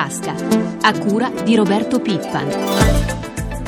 tasca, a cura di Roberto Pippan.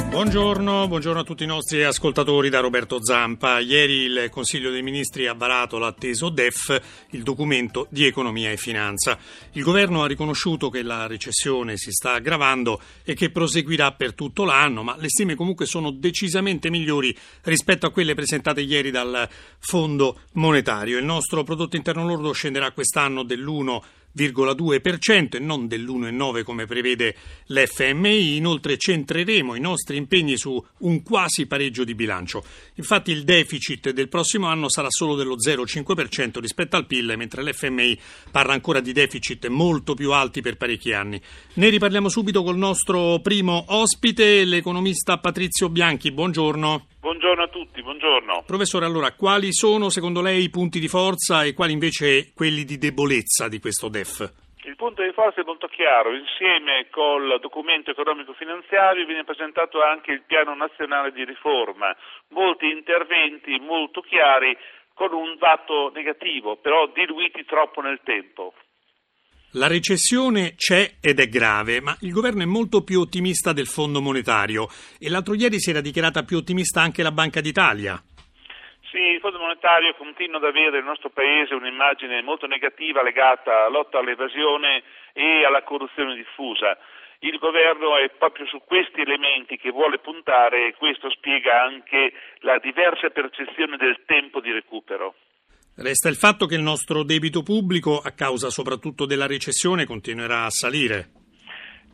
Buongiorno, buongiorno, a tutti i nostri ascoltatori da Roberto Zampa. Ieri il Consiglio dei Ministri ha varato l'atteso DEF, il documento di economia e finanza. Il governo ha riconosciuto che la recessione si sta aggravando e che proseguirà per tutto l'anno, ma le stime comunque sono decisamente migliori rispetto a quelle presentate ieri dal Fondo Monetario. Il nostro prodotto interno lordo scenderà quest'anno dell'1 e non dell'1,9 come prevede l'FMI. Inoltre centreremo i nostri impegni su un quasi pareggio di bilancio. Infatti il deficit del prossimo anno sarà solo dello 0,5% rispetto al PIL, mentre l'FMI parla ancora di deficit molto più alti per parecchi anni. Ne riparliamo subito col nostro primo ospite, l'economista Patrizio Bianchi. Buongiorno. Buongiorno a tutti, buongiorno. Professore, allora, quali sono secondo lei i punti di forza e quali invece quelli di debolezza di questo DEF? Il punto di forza è molto chiaro, insieme col documento economico-finanziario viene presentato anche il piano nazionale di riforma, molti interventi molto chiari con un dato negativo, però diluiti troppo nel tempo. La recessione c'è ed è grave, ma il governo è molto più ottimista del Fondo monetario e l'altro ieri si era dichiarata più ottimista anche la Banca d'Italia. Sì, il Fondo monetario continua ad avere nel nostro Paese un'immagine molto negativa legata alla lotta all'evasione e alla corruzione diffusa. Il governo è proprio su questi elementi che vuole puntare e questo spiega anche la diversa percezione del tempo di recupero. Resta il fatto che il nostro debito pubblico, a causa soprattutto della recessione, continuerà a salire.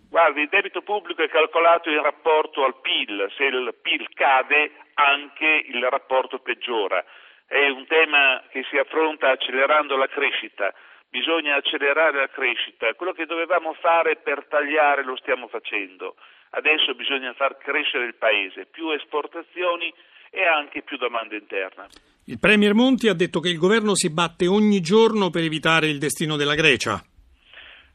Guardi, il debito pubblico è calcolato in rapporto al PIL, se il PIL cade anche il rapporto peggiora. È un tema che si affronta accelerando la crescita, bisogna accelerare la crescita, quello che dovevamo fare per tagliare lo stiamo facendo, adesso bisogna far crescere il Paese, più esportazioni e anche più domanda interna. Il Premier Monti ha detto che il governo si batte ogni giorno per evitare il destino della Grecia.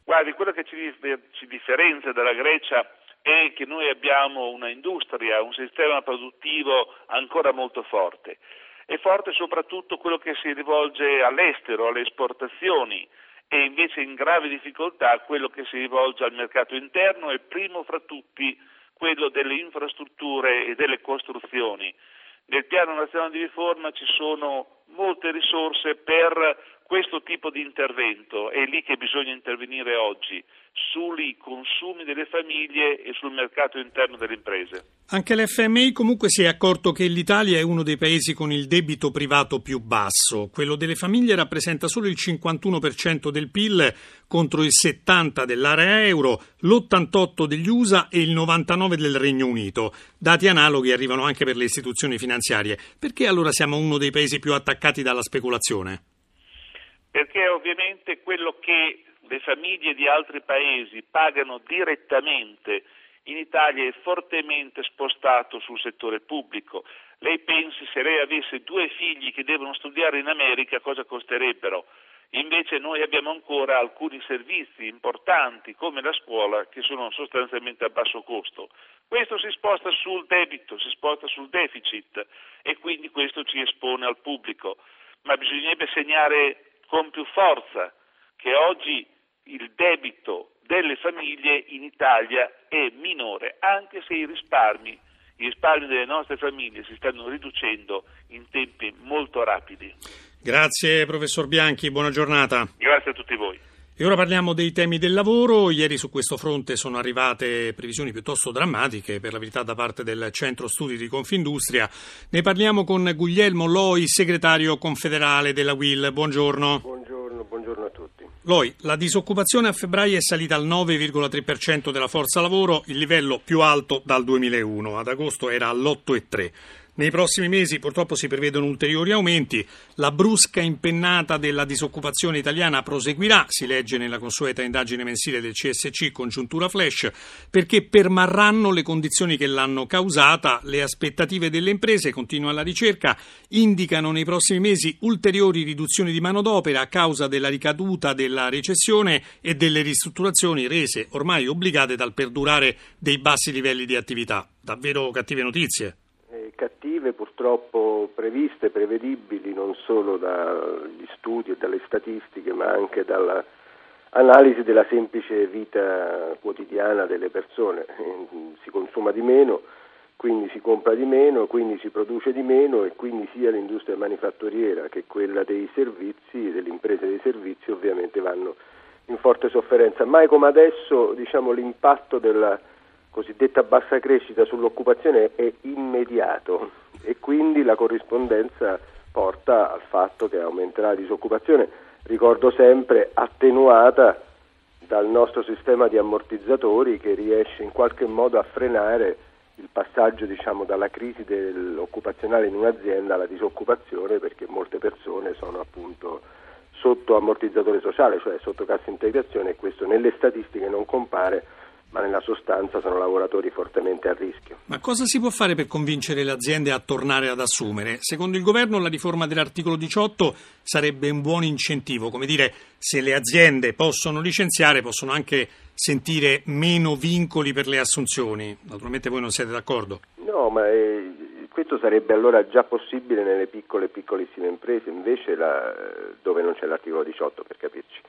Guardi, quello che ci, ci differenzia dalla Grecia è che noi abbiamo una industria, un sistema produttivo ancora molto forte. È forte soprattutto quello che si rivolge all'estero, alle esportazioni e invece in grave difficoltà quello che si rivolge al mercato interno e primo fra tutti quello delle infrastrutture e delle costruzioni. Nel piano nazionale di riforma ci sono molte risorse per questo tipo di intervento, è lì che bisogna intervenire oggi, sui consumi delle famiglie e sul mercato interno delle imprese. Anche l'FMI comunque si è accorto che l'Italia è uno dei paesi con il debito privato più basso. Quello delle famiglie rappresenta solo il 51% del PIL contro il 70% dell'area euro, l'88% degli USA e il 99% del Regno Unito. Dati analoghi arrivano anche per le istituzioni finanziarie. Perché allora siamo uno dei paesi più attaccati dalla speculazione? Perché ovviamente quello che le famiglie di altri paesi pagano direttamente in Italia è fortemente spostato sul settore pubblico. Lei pensi se lei avesse due figli che devono studiare in America cosa costerebbero? Invece noi abbiamo ancora alcuni servizi importanti come la scuola che sono sostanzialmente a basso costo. Questo si sposta sul debito, si sposta sul deficit e quindi questo ci espone al pubblico. Ma bisognerebbe segnare con più forza che oggi il debito delle famiglie in Italia è minore, anche se i risparmi, i risparmi delle nostre famiglie si stanno riducendo in tempi molto rapidi. Grazie professor Bianchi, buona giornata. Grazie a tutti voi. E ora parliamo dei temi del lavoro. Ieri su questo fronte sono arrivate previsioni piuttosto drammatiche, per la verità, da parte del Centro Studi di Confindustria. Ne parliamo con Guglielmo Loi, segretario confederale della WIL. Buongiorno. Buongiorno, buongiorno a tutti. Loi, la disoccupazione a febbraio è salita al 9,3% della forza lavoro, il livello più alto dal 2001. Ad agosto era all'8,3%. Nei prossimi mesi purtroppo si prevedono ulteriori aumenti. La brusca impennata della disoccupazione italiana proseguirà, si legge nella consueta indagine mensile del CSC Congiuntura Flash, perché permarranno le condizioni che l'hanno causata. Le aspettative delle imprese, continua la ricerca, indicano nei prossimi mesi ulteriori riduzioni di manodopera a causa della ricaduta della recessione e delle ristrutturazioni rese ormai obbligate dal perdurare dei bassi livelli di attività. Davvero cattive notizie purtroppo previste, prevedibili non solo dagli studi e dalle statistiche ma anche dalla analisi della semplice vita quotidiana delle persone, si consuma di meno, quindi si compra di meno, quindi si produce di meno e quindi sia l'industria manifatturiera che quella dei servizi, delle imprese dei servizi ovviamente vanno in forte sofferenza. Mai come adesso diciamo, l'impatto della cosiddetta bassa crescita sull'occupazione è immediato e quindi la corrispondenza porta al fatto che aumenterà la disoccupazione, ricordo sempre attenuata dal nostro sistema di ammortizzatori che riesce in qualche modo a frenare il passaggio diciamo, dalla crisi occupazionale in un'azienda alla disoccupazione perché molte persone sono appunto sotto ammortizzatore sociale, cioè sotto cassa integrazione e questo nelle statistiche non compare ma nella sostanza sono lavoratori fortemente a rischio. Ma cosa si può fare per convincere le aziende a tornare ad assumere? Secondo il governo la riforma dell'articolo 18 sarebbe un buon incentivo, come dire se le aziende possono licenziare possono anche sentire meno vincoli per le assunzioni. Naturalmente voi non siete d'accordo? No, ma eh, questo sarebbe allora già possibile nelle piccole e piccolissime imprese, invece la, dove non c'è l'articolo 18 per capirci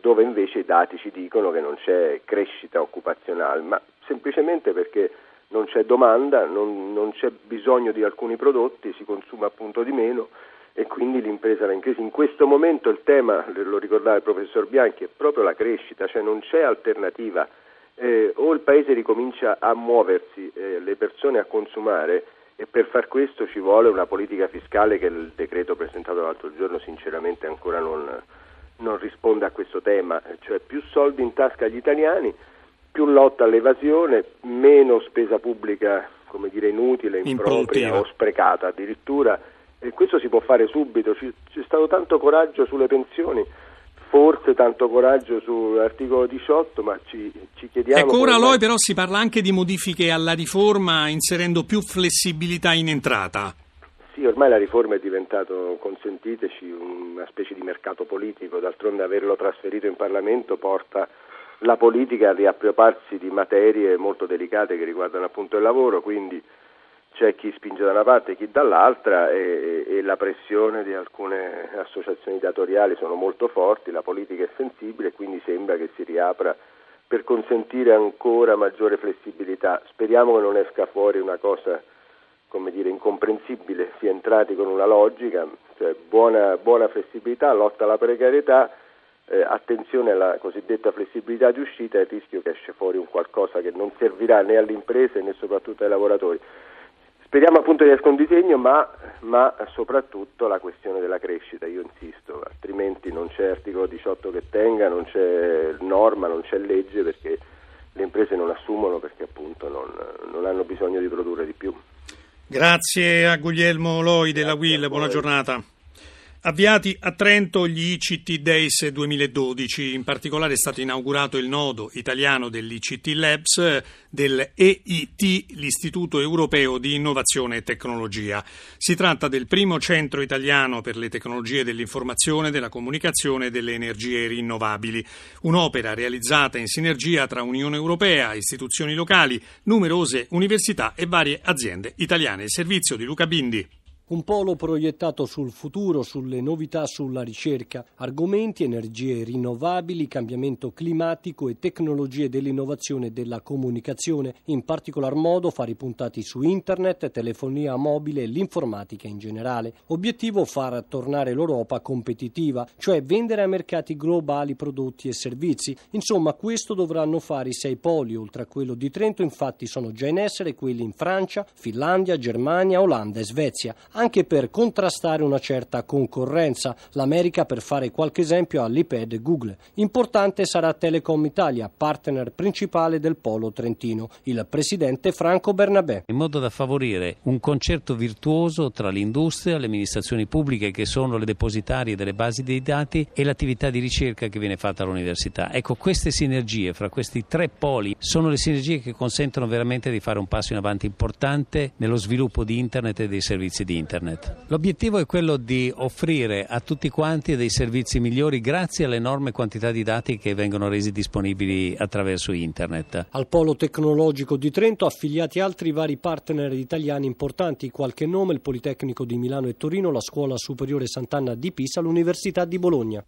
dove invece i dati ci dicono che non c'è crescita occupazionale, ma semplicemente perché non c'è domanda, non, non, c'è bisogno di alcuni prodotti, si consuma appunto di meno e quindi l'impresa va in crisi. In questo momento il tema, lo ricordava il professor Bianchi, è proprio la crescita, cioè non c'è alternativa. Eh, o il Paese ricomincia a muoversi, eh, le persone a consumare e per far questo ci vuole una politica fiscale che il decreto presentato l'altro giorno sinceramente ancora non, non risponde a questo tema, cioè più soldi in tasca agli italiani, più lotta all'evasione, meno spesa pubblica come dire, inutile, impropria o sprecata addirittura. E questo si può fare subito, c'è stato tanto coraggio sulle pensioni, forse tanto coraggio sull'articolo 18, ma ci, ci chiediamo... Ecco, ora Loi però si parla anche di modifiche alla riforma inserendo più flessibilità in entrata. Sì, ormai la riforma è diventato, consentiteci, una specie di mercato politico, d'altronde averlo trasferito in Parlamento porta la politica a riappropriarsi di materie molto delicate che riguardano appunto il lavoro, quindi c'è chi spinge da una parte e chi dall'altra e, e, la pressione di alcune associazioni datoriali sono molto forti, la politica è sensibile e quindi sembra che si riapra per consentire ancora maggiore flessibilità. Speriamo che non esca fuori una cosa come dire, incomprensibile, si è entrati con una logica, cioè buona, buona flessibilità, lotta alla precarietà, eh, attenzione alla cosiddetta flessibilità di uscita e il rischio che esce fuori un qualcosa che non servirà né alle imprese né soprattutto ai lavoratori. Speriamo appunto di esca un disegno, ma, ma, soprattutto la questione della crescita, io insisto, altrimenti non c'è articolo 18 che tenga, non c'è norma, non c'è legge perché le imprese non assumono perché appunto non, non hanno bisogno di produrre di più. Grazie a Guglielmo Loi della Will, buona giornata. Avviati a Trento gli ICT Days 2012, in particolare è stato inaugurato il nodo italiano dell'ICT Labs del EIT, l'Istituto Europeo di Innovazione e Tecnologia. Si tratta del primo centro italiano per le tecnologie dell'informazione, della comunicazione e delle energie rinnovabili, un'opera realizzata in sinergia tra Unione Europea, istituzioni locali, numerose università e varie aziende italiane. Il servizio di Luca Bindi. Un polo proiettato sul futuro, sulle novità sulla ricerca, argomenti, energie rinnovabili, cambiamento climatico e tecnologie dell'innovazione e della comunicazione, in particolar modo fari puntati su internet, telefonia mobile e l'informatica in generale. Obiettivo far tornare l'Europa competitiva, cioè vendere a mercati globali prodotti e servizi. Insomma, questo dovranno fare i sei poli, oltre a quello di Trento infatti sono già in essere quelli in Francia, Finlandia, Germania, Olanda e Svezia anche per contrastare una certa concorrenza. L'America, per fare qualche esempio, ha l'iPad e Google. Importante sarà Telecom Italia, partner principale del Polo Trentino, il presidente Franco Bernabé. In modo da favorire un concerto virtuoso tra l'industria, le amministrazioni pubbliche che sono le depositarie delle basi dei dati e l'attività di ricerca che viene fatta all'università. Ecco, queste sinergie fra questi tre poli sono le sinergie che consentono veramente di fare un passo in avanti importante nello sviluppo di internet e dei servizi di internet internet. L'obiettivo è quello di offrire a tutti quanti dei servizi migliori grazie all'enorme quantità di dati che vengono resi disponibili attraverso internet. Al polo tecnologico di Trento affiliati altri vari partner italiani importanti, qualche nome il Politecnico di Milano e Torino, la Scuola Superiore Sant'Anna di Pisa, l'Università di Bologna.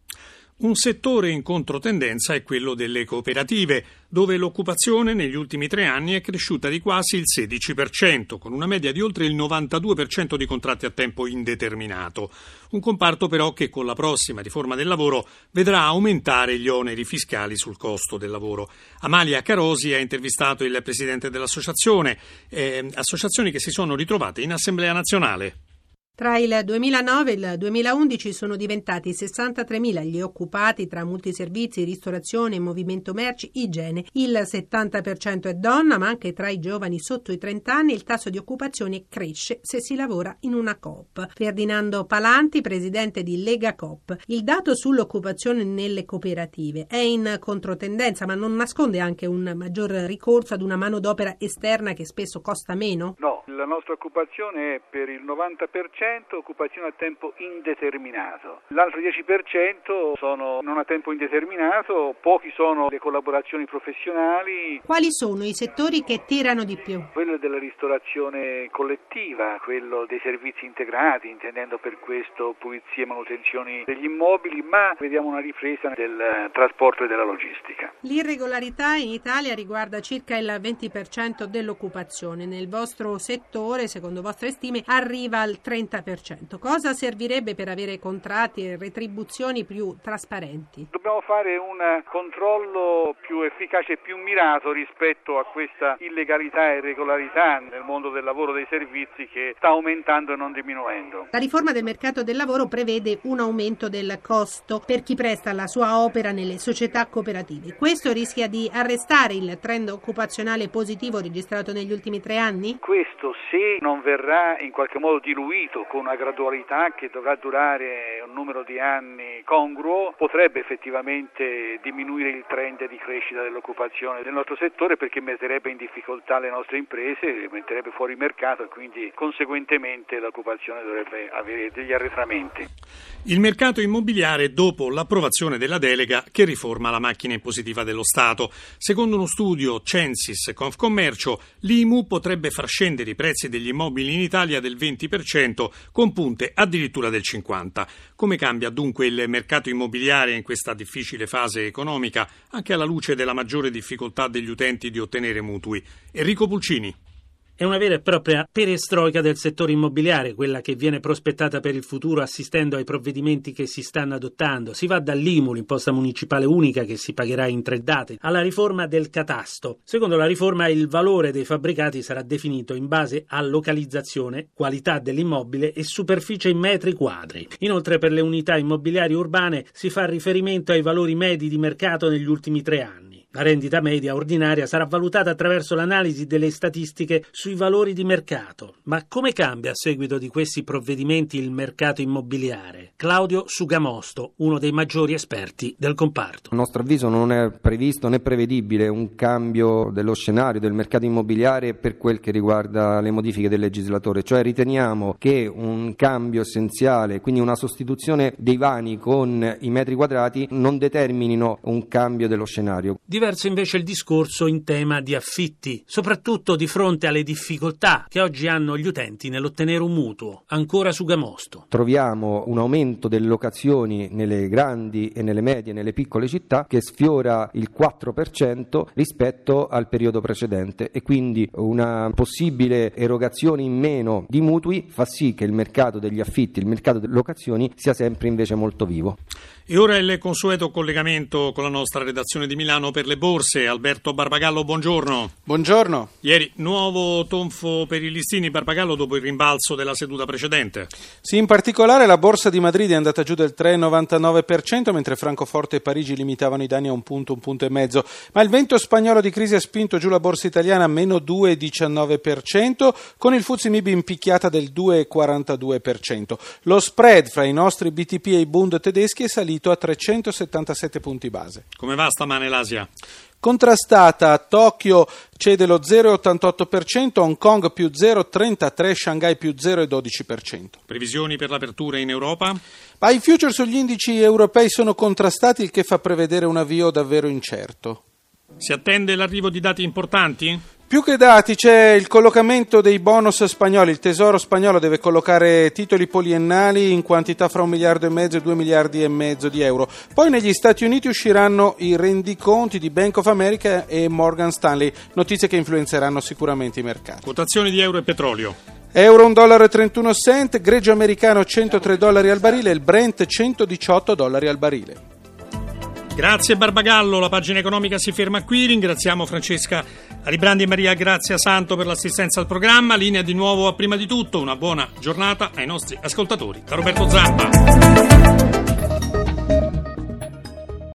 Un settore in controtendenza è quello delle cooperative, dove l'occupazione negli ultimi tre anni è cresciuta di quasi il 16%, con una media di oltre il 92% di contratti a tempo indeterminato. Un comparto però che con la prossima riforma del lavoro vedrà aumentare gli oneri fiscali sul costo del lavoro. Amalia Carosi ha intervistato il presidente dell'associazione, eh, associazioni che si sono ritrovate in Assemblea nazionale. Tra il 2009 e il 2011 sono diventati 63.000 gli occupati tra multiservizi, ristorazione, movimento merci, igiene. Il 70% è donna, ma anche tra i giovani sotto i 30 anni il tasso di occupazione cresce se si lavora in una COP. Ferdinando Palanti, presidente di Lega COP. Il dato sull'occupazione nelle cooperative è in controtendenza, ma non nasconde anche un maggior ricorso ad una manodopera esterna che spesso costa meno? No, la nostra occupazione è per il 90% occupazione a tempo indeterminato. L'altro 10% sono non a tempo indeterminato, pochi sono le collaborazioni professionali. Quali sono i settori che tirano di più? Quello della ristorazione collettiva, quello dei servizi integrati, intendendo per questo pulizie e manutenzioni degli immobili, ma vediamo una ripresa del trasporto e della logistica. L'irregolarità in Italia riguarda circa il 20% dell'occupazione. Nel vostro settore, secondo vostre stime, arriva al 30%. 30%. Cosa servirebbe per avere contratti e retribuzioni più trasparenti? Dobbiamo fare un controllo più efficace e più mirato rispetto a questa illegalità e irregolarità nel mondo del lavoro e dei servizi che sta aumentando e non diminuendo. La riforma del mercato del lavoro prevede un aumento del costo per chi presta la sua opera nelle società cooperative. Questo rischia di arrestare il trend occupazionale positivo registrato negli ultimi tre anni? Questo se non verrà in qualche modo diluito con una gradualità che dovrà durare un numero di anni congruo, potrebbe effettivamente diminuire il trend di crescita dell'occupazione del nostro settore perché metterebbe in difficoltà le nostre imprese, metterebbe fuori mercato e quindi conseguentemente l'occupazione dovrebbe avere degli arretramenti. Il mercato immobiliare dopo l'approvazione della delega che riforma la macchina impositiva dello Stato. Secondo uno studio Censis Confcommercio, l'IMU potrebbe far scendere i prezzi degli immobili in Italia del 20% con punte addirittura del 50%. Come cambia dunque il mercato immobiliare in questa difficile fase economica, anche alla luce della maggiore difficoltà degli utenti di ottenere mutui? Enrico Pulcini. È una vera e propria perestroica del settore immobiliare, quella che viene prospettata per il futuro assistendo ai provvedimenti che si stanno adottando. Si va dall'IMU, l'imposta municipale unica che si pagherà in tre date, alla riforma del catasto. Secondo la riforma il valore dei fabbricati sarà definito in base a localizzazione, qualità dell'immobile e superficie in metri quadri. Inoltre per le unità immobiliari urbane si fa riferimento ai valori medi di mercato negli ultimi tre anni. La rendita media ordinaria sarà valutata attraverso l'analisi delle statistiche sui valori di mercato. Ma come cambia a seguito di questi provvedimenti il mercato immobiliare? Claudio Sugamosto, uno dei maggiori esperti del comparto. A nostro avviso non è previsto né prevedibile un cambio dello scenario del mercato immobiliare per quel che riguarda le modifiche del legislatore, cioè riteniamo che un cambio essenziale, quindi una sostituzione dei vani con i metri quadrati non determinino un cambio dello scenario. Diverso invece il discorso in tema di affitti, soprattutto di fronte alle difficoltà che oggi hanno gli utenti nell'ottenere un mutuo, ancora su Gamosto. Troviamo un aumento delle locazioni nelle grandi e nelle medie nelle piccole città che sfiora il 4% rispetto al periodo precedente e quindi una possibile erogazione in meno di mutui fa sì che il mercato degli affitti, il mercato delle locazioni sia sempre invece molto vivo. E ora il consueto collegamento con la nostra redazione di Milano per le borse. Alberto Barbagallo, buongiorno. Buongiorno. Ieri nuovo tonfo per i listini Barbagallo dopo il rimbalzo della seduta precedente. Sì, in particolare la borsa di Madrid è andata giù del 3,99%, mentre Francoforte e Parigi limitavano i danni a un punto, un punto e mezzo. Ma il vento spagnolo di crisi ha spinto giù la borsa italiana a meno 2,19%, con il Fuzzi Mib in picchiata del 2,42%. Lo spread fra i nostri BTP e i Bund tedeschi è salito salito a 377 punti base. Come va stamane l'Asia? Contrastata, Tokyo cede lo 0,88%, Hong Kong più 0,33%, Shanghai più 0,12%. Previsioni per l'apertura in Europa? Ma i future sugli indici europei sono contrastati, il che fa prevedere un avvio davvero incerto. Si attende l'arrivo di dati importanti? Più che dati c'è il collocamento dei bonus spagnoli. Il tesoro spagnolo deve collocare titoli poliennali in quantità fra un miliardo e mezzo e due miliardi e mezzo di euro. Poi negli Stati Uniti usciranno i rendiconti di Bank of America e Morgan Stanley, notizie che influenzeranno sicuramente i mercati. Quotazioni di euro e petrolio. Euro 1 dollaro e 31 cent, greggio americano 103 dollari al barile, il Brent 118 dollari al barile. Grazie Barbagallo, la pagina economica si ferma qui, ringraziamo Francesca Aribrandi e Maria Grazia Santo per l'assistenza al programma, linea di nuovo a prima di tutto, una buona giornata ai nostri ascoltatori. Da Roberto Zampa.